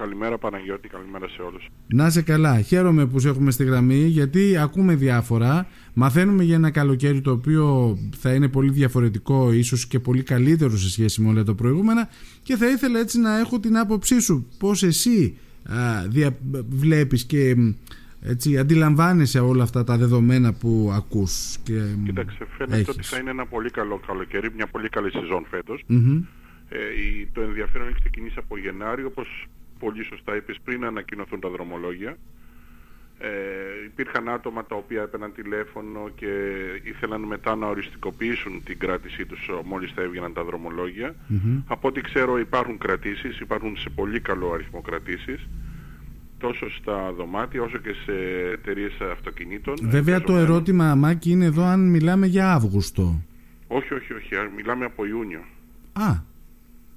Καλημέρα Παναγιώτη, καλημέρα σε όλους. Να είσαι καλά. Χαίρομαι που σε έχουμε στη γραμμή γιατί ακούμε διάφορα. Μαθαίνουμε για ένα καλοκαίρι το οποίο θα είναι πολύ διαφορετικό, ίσως και πολύ καλύτερο σε σχέση με όλα τα προηγούμενα και θα ήθελα έτσι να έχω την άποψή σου. Πώς εσύ α, δια, βλέπεις και έτσι, αντιλαμβάνεσαι όλα αυτά τα δεδομένα που ακούς και Κοίταξε, φαίνεται έχεις. ότι θα είναι ένα πολύ καλό καλοκαίρι, μια πολύ καλή σεζόν φέτος. Μμμ. Ε, η- το ενδιαφέρον έχει ξεκινήσει από Γενάρη, όπως πολύ σωστά είπες, πριν ανακοινωθούν τα δρομολόγια. Ε, υπήρχαν άτομα τα οποία έπαιρναν τηλέφωνο και ήθελαν μετά να οριστικοποιήσουν την κράτησή τους ε, μόλις θα έβγαιναν τα δρομολόγια. Μμμ. Από ό,τι ξέρω υπάρχουν κρατήσεις, υπάρχουν σε πολύ καλό αριθμό κρατήσεις, τόσο στα δωμάτια όσο και σε εταιρείες αυτοκινήτων. Βέβαια το εργαζομένων. ερώτημα Μάκη είναι εδώ αν μιλάμε για Αύγουστο. Όχι, όχι, όχι. α, Μιλάμε από Ιούνιο. Α,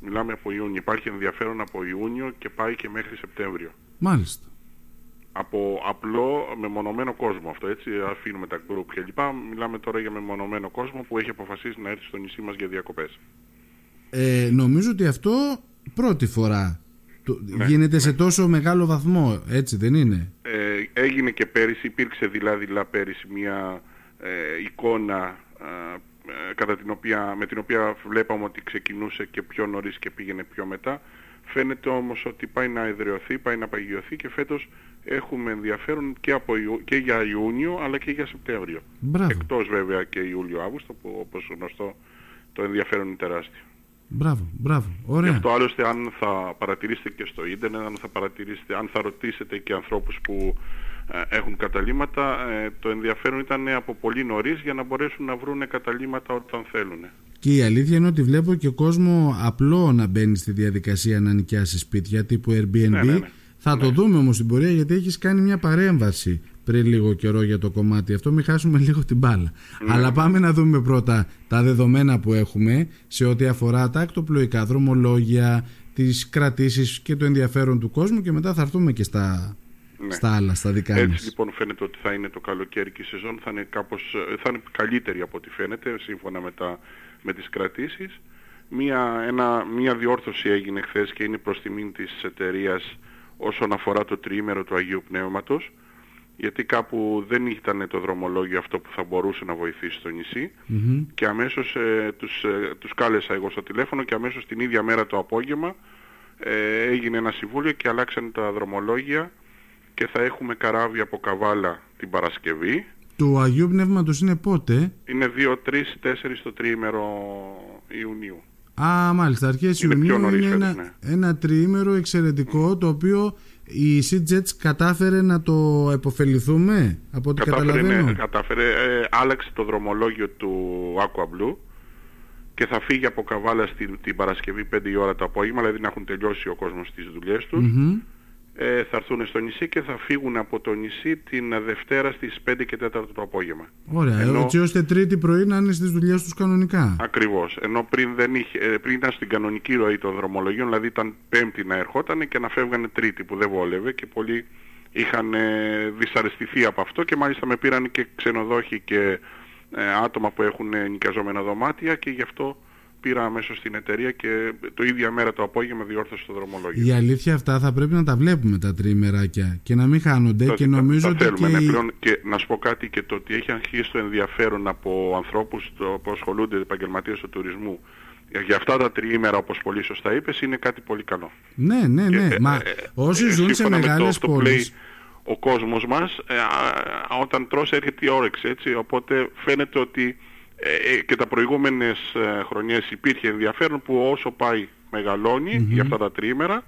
Μιλάμε από Ιούνιο. Υπάρχει ενδιαφέρον από Ιούνιο και πάει και μέχρι Σεπτέμβριο. μάλιστα. Από απλό μεμονωμένο κόσμο αυτό, έτσι, αφήνουμε τα group και λοιπά. Μιλάμε τώρα για μεμονωμένο κόσμο που έχει αποφασίσει να έρθει στο νησί μας για διακοπές. Ε, νομίζω ότι αυτό πρώτη φορά το- Ναι, γίνεται σε τόσο μεγάλο βαθμό, έτσι δεν είναι; Ε, έγινε και πέρυσι, υπήρξε δειλά-δειλά πέρυσι μια ε, εικόνα α, ε, κατά την οποία, με την οποία βλέπαμε ότι ξεκινούσε και πιο νωρίς και πήγαινε πιο μετά. Φαίνεται όμως ότι πάει να εδραιωθεί, πάει να παγιωθεί και φέτος έχουμε ενδιαφέρον και, από, Ιου- και για Ιούνιο αλλά και για Σεπτέμβριο. Μπράβο, Εκτός βέβαια και Ιούλιο-Αύγουστο που όπως γνωστό το ενδιαφέρον είναι τεράστιο. Μπράβο, μπράβο. Γι' Ωραία. αυτό άλλωστε αν θα παρατηρήσετε και στο ίντερνετ, αν θα παρατηρήσετε, αν θα ρωτήσετε και ανθρώπους που ε, έχουν καταλήμματα, ε, το ενδιαφέρον ήταν από πολύ νωρίς για να μπορέσουν να βρουν καταλήμματα όταν θέλουν. Και η αλήθεια είναι ότι βλέπω και κόσμο απλό να μπαίνει στη διαδικασία να νοικιάσει σπίτια τύπου Airbnb. Ναι, ναι, ναι. Θα το δούμε όμως στην πορεία γιατί έχεις κάνει μια παρέμβαση πριν λίγο καιρό για το κομμάτι αυτό. Μην χάσουμε λίγο την μπάλα. Ναι. Αλλά πάμε να δούμε πρώτα τα δεδομένα που έχουμε σε ό,τι αφορά τα ακτοπλοϊκά δρομολόγια, τις κρατήσεις και το ενδιαφέρον του κόσμου και μετά θα έρθουμε και στα, Ναι. στα άλλα, στα δικά Έτσι μας. λοιπόν φαίνεται ότι θα είναι το καλοκαίρι και η σεζόν θα είναι, κάπως, ε, θα είναι καλύτερη από ό,τι φαίνεται σύμφωνα με, τα, με τις κρατήσεις. Μία, ένα, μία διόρθωση έγινε χθες και είναι προς τιμήν της εταιρείας όσον αφορά το τριήμερο του Αγίου Πνεύματος γιατί κάπου δεν ήταν το δρομολόγιο αυτό που θα μπορούσε να βοηθήσει το νησί Μμμ. και αμέσως ε, τους, ε, τους κάλεσα εγώ στο τηλέφωνο και αμέσως την ίδια μέρα το απόγευμα ε, έγινε ένα συμβούλιο και αλλάξαν τα δρομολόγια και θα έχουμε καράβι από Καβάλα την Παρασκευή. Του Αγίου Πνεύματος είναι πότε; Είναι 2, 3, 4 το τριήμερο Ιουνίου. Α, μάλιστα. Αρχές Είναι πιο Ιουνίου νωρίς είναι φέτος, ένα, ναι. ένα τριήμερο εξαιρετικό το οποίο η SeaJets κατάφερε να το επωφεληθούμε από ό,τι Κατάφερε, καταλαβαίνω; ναι, κατάφερε ε, άλλαξε το δρομολόγιο του Aqua Blue και θα φύγει από Καβάλα στην, την Παρασκευή 5 η ώρα το απόγευμα, δηλαδή να έχουν τελειώσει ο κόσμος τις δουλειές τους. Μμμ. Ε, θα έρθουν στο νησί και θα φύγουν από το νησί την Δευτέρα στις 5 και 4 το απόγευμα. Ωραία, Ενώ- έτσι ώστε τρίτη πρωί να είναι στις δουλειές τους κανονικά. Ακριβώς. Ενώ πριν, δεν είχε, ε, πριν ήταν στην κανονική ροή των δρομολογίων, δηλαδή ήταν πέμπτη να ερχόταν και να φεύγανε τρίτη που δεν βόλευε και πολλοί είχαν ε, δυσαρεστηθεί από αυτό και μάλιστα με πήραν και ξενοδόχοι και ε, άτομα που έχουν ε, νοικιαζόμενα δωμάτια και γι' αυτό πήρα αμέσως στην εταιρεία και το ίδια μέρα το απόγευμα διόρθωσε το δρομολόγιο. Η αλήθεια αυτά θα πρέπει να τα βλέπουμε τα τριημεράκια και να μην χάνονται Τα- και τα- νομίζω τα ότι θέλουμε, και ναι, η- πλέον, και να σου πω κάτι και το ότι έχει αρχίσει το ενδιαφέρον από ανθρώπους το, που ασχολούνται επαγγελματίες του τουρισμού για αυτά τα τριήμερα όπως πολύ σωστά είπες είναι κάτι πολύ καλό. Ναι, ναι, ναι. Και, ε, Μα ε, όσοι ε, ζουν σε σύμφωνα με το- μεγάλες αυτό που πόλεις... λέει ο κόσμος μας ε, α, α, όταν τρως έρχεται η όρεξη έτσι οπότε φαίνεται ότι ε, ε, και τα προηγούμενες ε, χρονιές υπήρχε ενδιαφέρον που όσο πάει μεγαλώνει για αυτά τα τριήμερα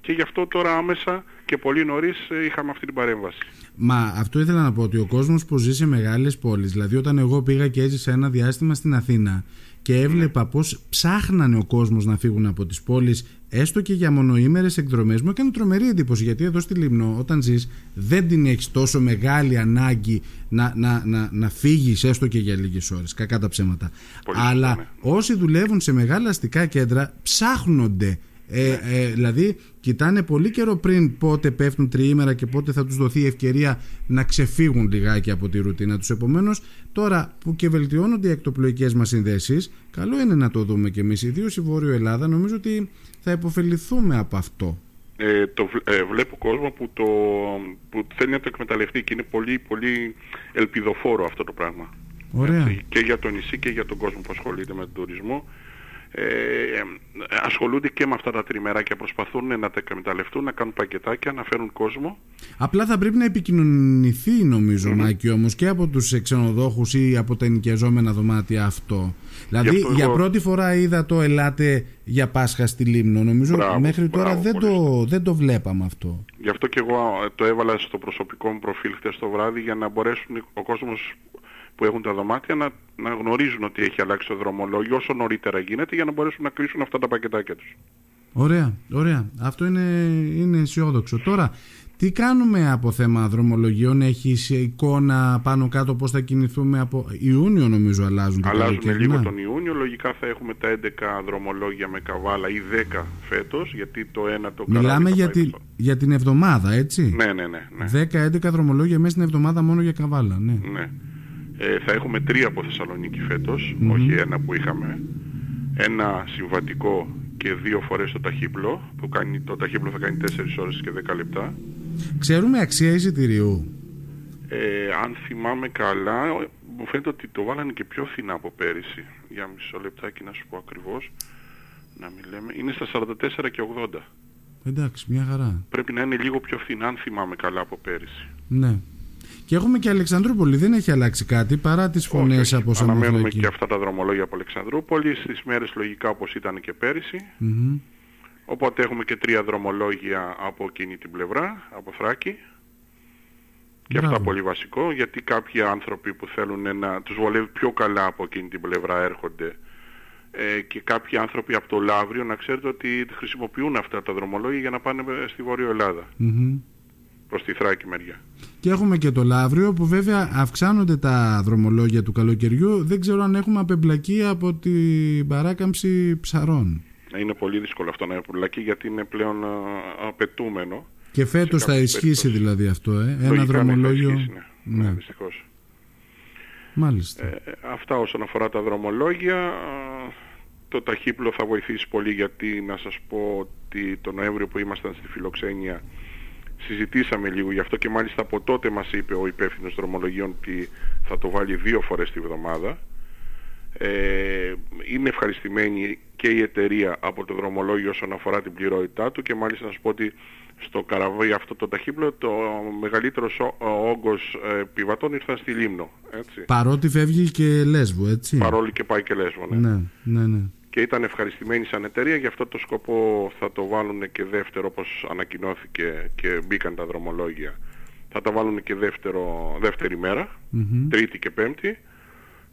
και γι' αυτό τώρα άμεσα και πολύ νωρίς ε, είχαμε αυτή την παρέμβαση. Μα αυτό ήθελα να πω ότι ο κόσμος που ζει σε μεγάλες πόλεις, δηλαδή όταν εγώ πήγα και έζησα ένα διάστημα στην Αθήνα και έβλεπα πώς ψάχνανε ο κόσμος να φύγουν από τις πόλεις έστω και για μονοήμερες εκδρομές. Μου έκανε τρομερή εντύπωση γιατί εδώ στη Λιμνό όταν ζεις δεν την έχεις τόσο μεγάλη ανάγκη να, να, να, να φύγεις έστω και για λίγες ώρες. Κακά τα ψέματα. Πολύ σωστά, αλλά ναι. όσοι δουλεύουν σε μεγάλα αστικά κέντρα ψάχνονται ε, ε, δηλαδή κοιτάνε πολύ καιρό πριν πότε πέφτουν τριήμερα και πότε θα τους δοθεί η ευκαιρία να ξεφύγουν λιγάκι από τη ρουτίνα τους επομένως τώρα που και βελτιώνονται οι εκτοπλοϊκές μας συνδέσεις καλό είναι να το δούμε κι εμείς ιδίως η Βόρειο Ελλάδα νομίζω ότι θα υποφεληθούμε από αυτό ε, το ε, βλέπω κόσμο που, το, που θέλει να το εκμεταλλευτεί και είναι πολύ, πολύ ελπιδοφόρο αυτό το πράγμα. Ωραία. και για το νησί και για τον κόσμο που ασχολείται με τον τουρισμό ε, ασχολούνται και με αυτά τα τριμεράκια, προσπαθούν να τα εκμεταλλευτούν, να κάνουν πακετάκια, να φέρουν κόσμο. Απλά θα πρέπει να επικοινωνηθεί νομίζω mm-hmm. Μάκη όμως και από τους ξενοδόχους ή από τα ενοικιαζόμενα δωμάτια αυτό. Δηλαδή για πρώτη φορά είδα το ελάτε για Πάσχα στη Λίμνο. Νομίζω μπράβο, μέχρι τώρα δεν, το, δεν το βλέπαμε αυτό. Γι' αυτό και εγώ το έβαλα στο προσωπικό μου προφίλ χτες το βράδυ για να μπορέσουν ο κόσμος που έχουν τα δωμάτια να, να γνωρίζουν ότι έχει αλλάξει το δρομολόγιο όσο νωρίτερα γίνεται για να μπορέσουν να κλείσουν αυτά τα πακετάκια τους. Ωραία, ωραία. Αυτό είναι, είναι αισιόδοξο. Τώρα, τι κάνουμε από θέμα δρομολογιών, έχει εικόνα πάνω κάτω πώς θα κινηθούμε από Ιούνιο νομίζω αλλάζουν τα Αλλάζουν λίγο τον Ιούνιο, λογικά θα έχουμε τα 11 δρομολόγια με καβάλα ή 10 φέτος, γιατί το ένα το Μιλάμε για, τη, για την εβδομάδα, έτσι; Ναι, ναι, ναι. ναι. 10-11 δρομολόγια μέσα στην εβδομάδα μόνο για καβάλα, ναι. ναι. Ε, θα έχουμε τρία από Θεσσαλονίκη όχι ένα που είχαμε. Ένα συμβατικό και δύο φορές το ταχύπλο, που κάνει, το ταχύπλο θα κάνει 4 ώρες και 10 λεπτά. Ξέρουμε αξία εισιτηρίου. Ε, αν θυμάμαι καλά, μου φαίνεται ότι το βάλανε και πιο φθηνά από πέρυσι. Για μισό λεπτάκι να σου πω ακριβώς. Να μην λέμε. Είναι στα 44 και 80. Εντάξει, μια χαρά. Πρέπει να είναι λίγο πιο φθηνά, αν θυμάμαι καλά από πέρυσι. Ναι. Και έχουμε και Αλεξανδρούπολη, δεν έχει αλλάξει κάτι παρά τις φωνές από Σαμοθρακή. Αναμένουμε και αυτά τα δρομολόγια από Αλεξανδρούπολη, στις μέρες λογικά όπως ήταν και πέρυσι. Οπότε έχουμε και τρία δρομολόγια από εκείνη την πλευρά, από Θράκη. Και αυτά πολύ βασικό, γιατί κάποιοι άνθρωποι που θέλουν να τους βολεύει πιο καλά από εκείνη την πλευρά έρχονται ε, και κάποιοι άνθρωποι από το Λαύριο να ξέρετε ότι χρησιμοποιούν αυτά τα δρομολόγια για να πάνε στη Βόρειο Ελλάδα προς τη Θράκη μεριά. Και έχουμε και το Λαύριο που βέβαια αυξάνονται τα δρομολόγια του καλοκαιριού. Δεν ξέρω αν έχουμε απεμπλακεί από την παράκαμψη ψαρών. Είναι πολύ δύσκολο αυτό να απεμπλακεί γιατί είναι πλέον απαιτούμενο. Και φέτος θα ισχύσει δηλαδή αυτό, ε; ένα δρομολόγιο. ναι. ναι. ναι δυστυχώς. Μάλιστα. Ε, αυτά όσον αφορά τα δρομολόγια. Το ταχύπλο θα βοηθήσει πολύ γιατί να σας πω ότι το Νοέμβριο που ήμασταν στη φιλοξένεια συζητήσαμε λίγο γι' αυτό και μάλιστα από τότε μας είπε ο υπεύθυνος δρομολογίων ότι θα το βάλει δύο φορές τη βδομάδα. Ε, είναι ευχαριστημένη και η εταιρεία από το δρομολόγιο όσον αφορά την πληρότητά του και μάλιστα να σου πω ότι στο καραβί αυτό το ταχύπλο το μεγαλύτερος όγκος ε, επιβατών ήρθαν στη Λίμνο. Έτσι. Παρότι φεύγει και Λέσβο, έτσι. Παρόλο και πάει και Λέσβο, ναι. ναι, ναι, ναι και ήταν ευχαριστημένοι σαν εταιρεία, γι' αυτό το σκοπό θα το βάλουν και δεύτερο όπως ανακοινώθηκε και μπήκαν τα δρομολόγια. Θα τα βάλουν και δεύτερο, δεύτερη τρίτη και πέμπτη.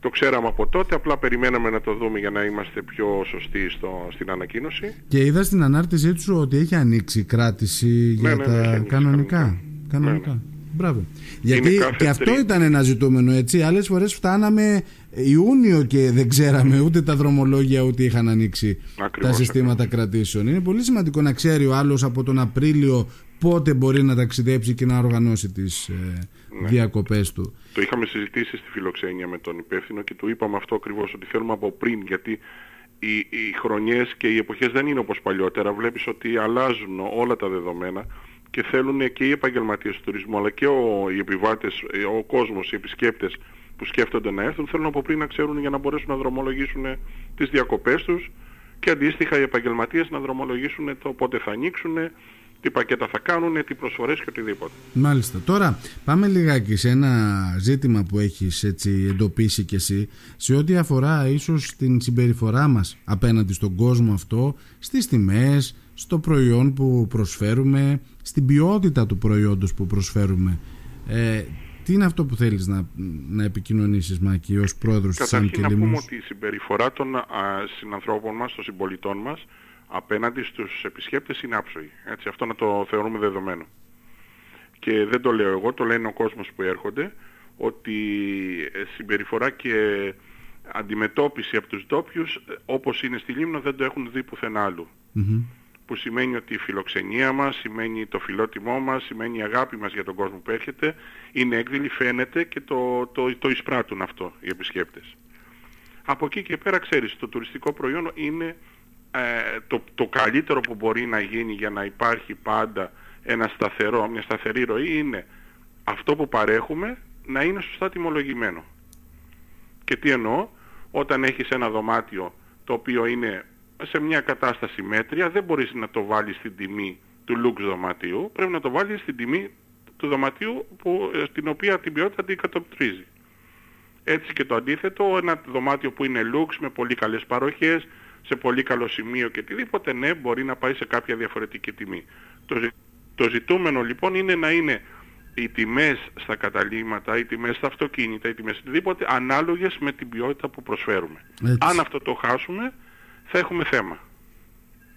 Το ξέραμε από τότε, απλά περιμέναμε να το δούμε για να είμαστε πιο σωστοί στο, στην ανακοίνωση. Και είδα στην ανάρτησή τους ότι έχει ανοίξει η κράτηση για ναι, ναι, τα ναι, κανονικά; κανονικά. Μπράβο. Γιατί και αυτό ήταν ένα ζητούμενο έτσι. Άλλες φορές φτάναμε Ιούνιο και δεν ξέραμε ούτε τα δρομολόγια ούτε είχαν ανοίξει τα συστήματα κρατήσεων. Είναι πολύ σημαντικό να ξέρει ο άλλος από τον Απρίλιο πότε μπορεί να ταξιδέψει και να οργανώσει τις ε, ναι. διακοπές του. Το είχαμε συζητήσει στη φιλοξένεια με τον υπεύθυνο και του είπαμε αυτό ακριβώς ότι θέλουμε από πριν γιατί οι, οι χρονιές και οι εποχές δεν είναι όπως παλιότερα. Βλέπεις ότι αλλάζουν όλα τα δεδομένα και θέλουν και οι επαγγελματίες του τουρισμού αλλά και ο, οι επιβάτες, ο κόσμος, οι επισκέπτες που σκέφτονται να έρθουν θέλουν από πριν να ξέρουν για να μπορέσουν να δρομολογήσουν τις διακοπές τους και αντίστοιχα οι επαγγελματίες να δρομολογήσουν το πότε θα ανοίξουν, τι πακέτα θα κάνουν, τι προσφορές και οτιδήποτε. Μάλιστα. Τώρα πάμε λιγάκι σε ένα ζήτημα που έχεις έτσι εντοπίσει κι εσύ σε ό,τι αφορά ίσως την συμπεριφορά μας απέναντι στον κόσμο αυτό, στις τιμές, στο προϊόν που προσφέρουμε, στην ποιότητα του προϊόντος που προσφέρουμε. Ε, τι είναι αυτό που θέλεις να, να επικοινωνήσεις Μάκη ως πρόεδρος της Καταρχήν να πούμε ότι η συμπεριφορά των α, συνανθρώπων μας, των συμπολιτών μας απέναντι στους επισκέπτες είναι άψογη. Έτσι, αυτό να το θεωρούμε δεδομένο. Και δεν το λέω εγώ, το λένε ο κόσμος που έρχονται ότι ε, συμπεριφορά και αντιμετώπιση από τους ντόπιους ε, όπως είναι στη Λίμνο δεν το έχουν δει πουθενά που σημαίνει ότι η φιλοξενία μας, σημαίνει το φιλότιμό μας, σημαίνει η αγάπη μας για τον κόσμο που έρχεται, είναι έκδηλη, φαίνεται και το, το, το εισπράττουν αυτό οι επισκέπτες. Από εκεί και πέρα ξέρεις, το τουριστικό προϊόν είναι ε, το, το καλύτερο που μπορεί να γίνει για να υπάρχει πάντα ένα σταθερό, μια σταθερή ροή είναι αυτό που παρέχουμε να είναι σωστά τιμολογημένο. Και τι εννοώ, όταν έχεις ένα δωμάτιο το οποίο είναι σε μια κατάσταση μέτρια, δεν μπορείς να το βάλεις στην τιμή του λουξ δωματίου, πρέπει να το βάλεις στην τιμή του δωματίου που, ε, στην οποία την ποιότητα την κατοπτρίζει. Έτσι και το αντίθετο, ένα δωμάτιο που είναι λουξ με πολύ καλές παροχές, σε πολύ καλό σημείο και οτιδήποτε, ναι, μπορεί να πάει σε κάποια διαφορετική τιμή. Το, το ζητούμενο λοιπόν είναι να είναι οι τιμές στα καταλήμματα, οι τιμές στα αυτοκίνητα, οι τιμές οτιδήποτε ανάλογες με την ποιότητα που προσφέρουμε. Αν αυτό το χάσουμε θα έχουμε θέμα.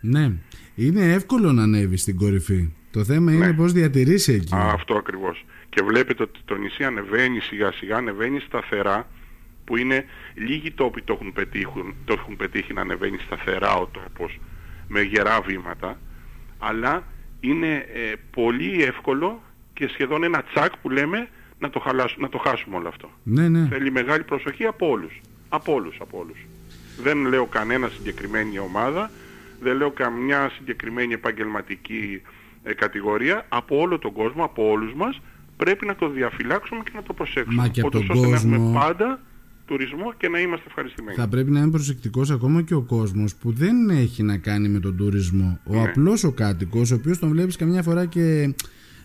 Ναι. Είναι εύκολο να ανέβει στην κορυφή. Το θέμα είναι ναι. πώς διατηρήσει εκεί. αυτό ακριβώς. Και βλέπετε ότι το νησί ανεβαίνει σιγά σιγά, ανεβαίνει σταθερά, που είναι λίγοι τόποι το έχουν, πετύχουν, το έχουν πετύχει να ανεβαίνει σταθερά ο τόπος, με γερά βήματα, αλλά είναι ε, πολύ εύκολο και σχεδόν ένα τσακ που λέμε να το, χαλάσουμε, να το χάσουμε όλο αυτό. Ναι, ναι. Θέλει μεγάλη προσοχή από όλους. Από όλους, από όλους. Δεν λέω κανένα συγκεκριμένη ομάδα, δεν λέω καμιά συγκεκριμένη επαγγελματική ε, κατηγορία. Από όλο τον κόσμο, από όλους μας, πρέπει να το διαφυλάξουμε και να το προσέξουμε. Μα και από τον κόσμο... να έχουμε πάντα τουρισμό και να είμαστε ευχαριστημένοι. Θα πρέπει να είναι προσεκτικός ακόμα και ο κόσμος που δεν έχει να κάνει με τον τουρισμό. Ο ναι. απλός ο κάτοικος, ο οποίος τον βλέπεις καμιά φορά και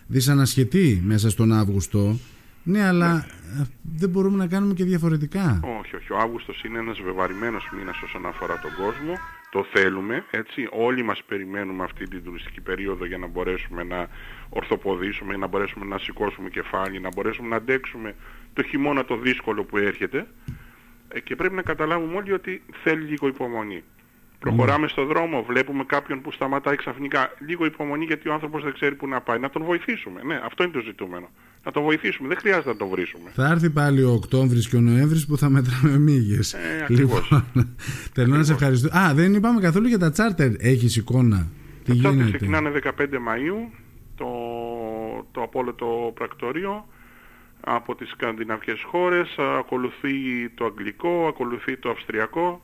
δυσανασχετεί μέσα στον Αύγουστο. Ναι, αλλά ναι. δεν μπορούμε να κάνουμε και διαφορετικά. Όχι, όχι. Ο Αύγουστος είναι ένας βεβαρημένος μήνας όσον αφορά τον κόσμο. Το θέλουμε, έτσι. Όλοι μας περιμένουμε αυτή την τουριστική περίοδο για να μπορέσουμε να ορθοποδήσουμε, να μπορέσουμε να σηκώσουμε κεφάλι, να μπορέσουμε να αντέξουμε το χειμώνα το δύσκολο που έρχεται. Ε, και πρέπει να καταλάβουμε όλοι ότι θέλει λίγο υπομονή. Προχωράμε στον δρόμο, βλέπουμε κάποιον που σταματάει ξαφνικά. Λίγο υπομονή γιατί ο άνθρωπος δεν ξέρει που να πάει. Να τον βοηθήσουμε. Ναι, αυτό είναι το ζητούμενο. Να τον βοηθήσουμε. Δεν χρειάζεται να τον βρίσουμε. Θα έρθει πάλι ο Οκτώβρης και ο Νοέμβρης που θα μετράμε μύγες. Ε, λοιπόν, θέλω να σε ευχαριστώ. Α, δεν είπαμε καθόλου για τα τσάρτερ. Έχεις εικόνα. Τι τα τσάρτερ ξεκινάνε 15 Μαΐου το, το απόλυτο πρακτορείο από τις σκανδιναβικές χώρες. Ακολουθεί το αγγλικό, ακολουθεί το αυστριακό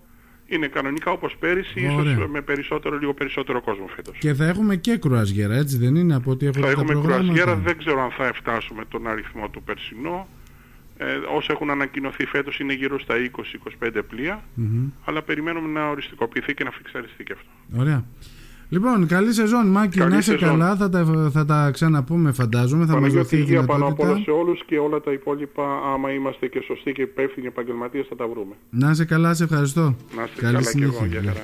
είναι κανονικά όπως πέρυσι, ίσως με περισσότερο, λίγο περισσότερο κόσμο φέτος. Και θα έχουμε και κρουαζιέρα, έτσι δεν είναι από ό,τι έχω Θα έχουμε κρουαζιέρα, δεν ξέρω αν θα φτάσουμε τον αριθμό του περσινό. Ε, όσα έχουν ανακοινωθεί φέτος είναι γύρω στα 20-25 πλοία, αλλά περιμένουμε να οριστικοποιηθεί και να φιξαριστεί και αυτό. Ωραία. Λοιπόν, καλή σεζόν, Μάκη. να είσαι καλά, θα τα, θα τα ξαναπούμε, φαντάζομαι. Θα μας δοθεί η δυνατότητα. πάνω απ' όλα σε όλους και όλα τα υπόλοιπα, άμα είμαστε και σωστοί και υπεύθυνοι επαγγελματίες, θα τα βρούμε. Να είσαι καλά, σε ευχαριστώ. Να είσαι καλά και εγώ, για χαρά.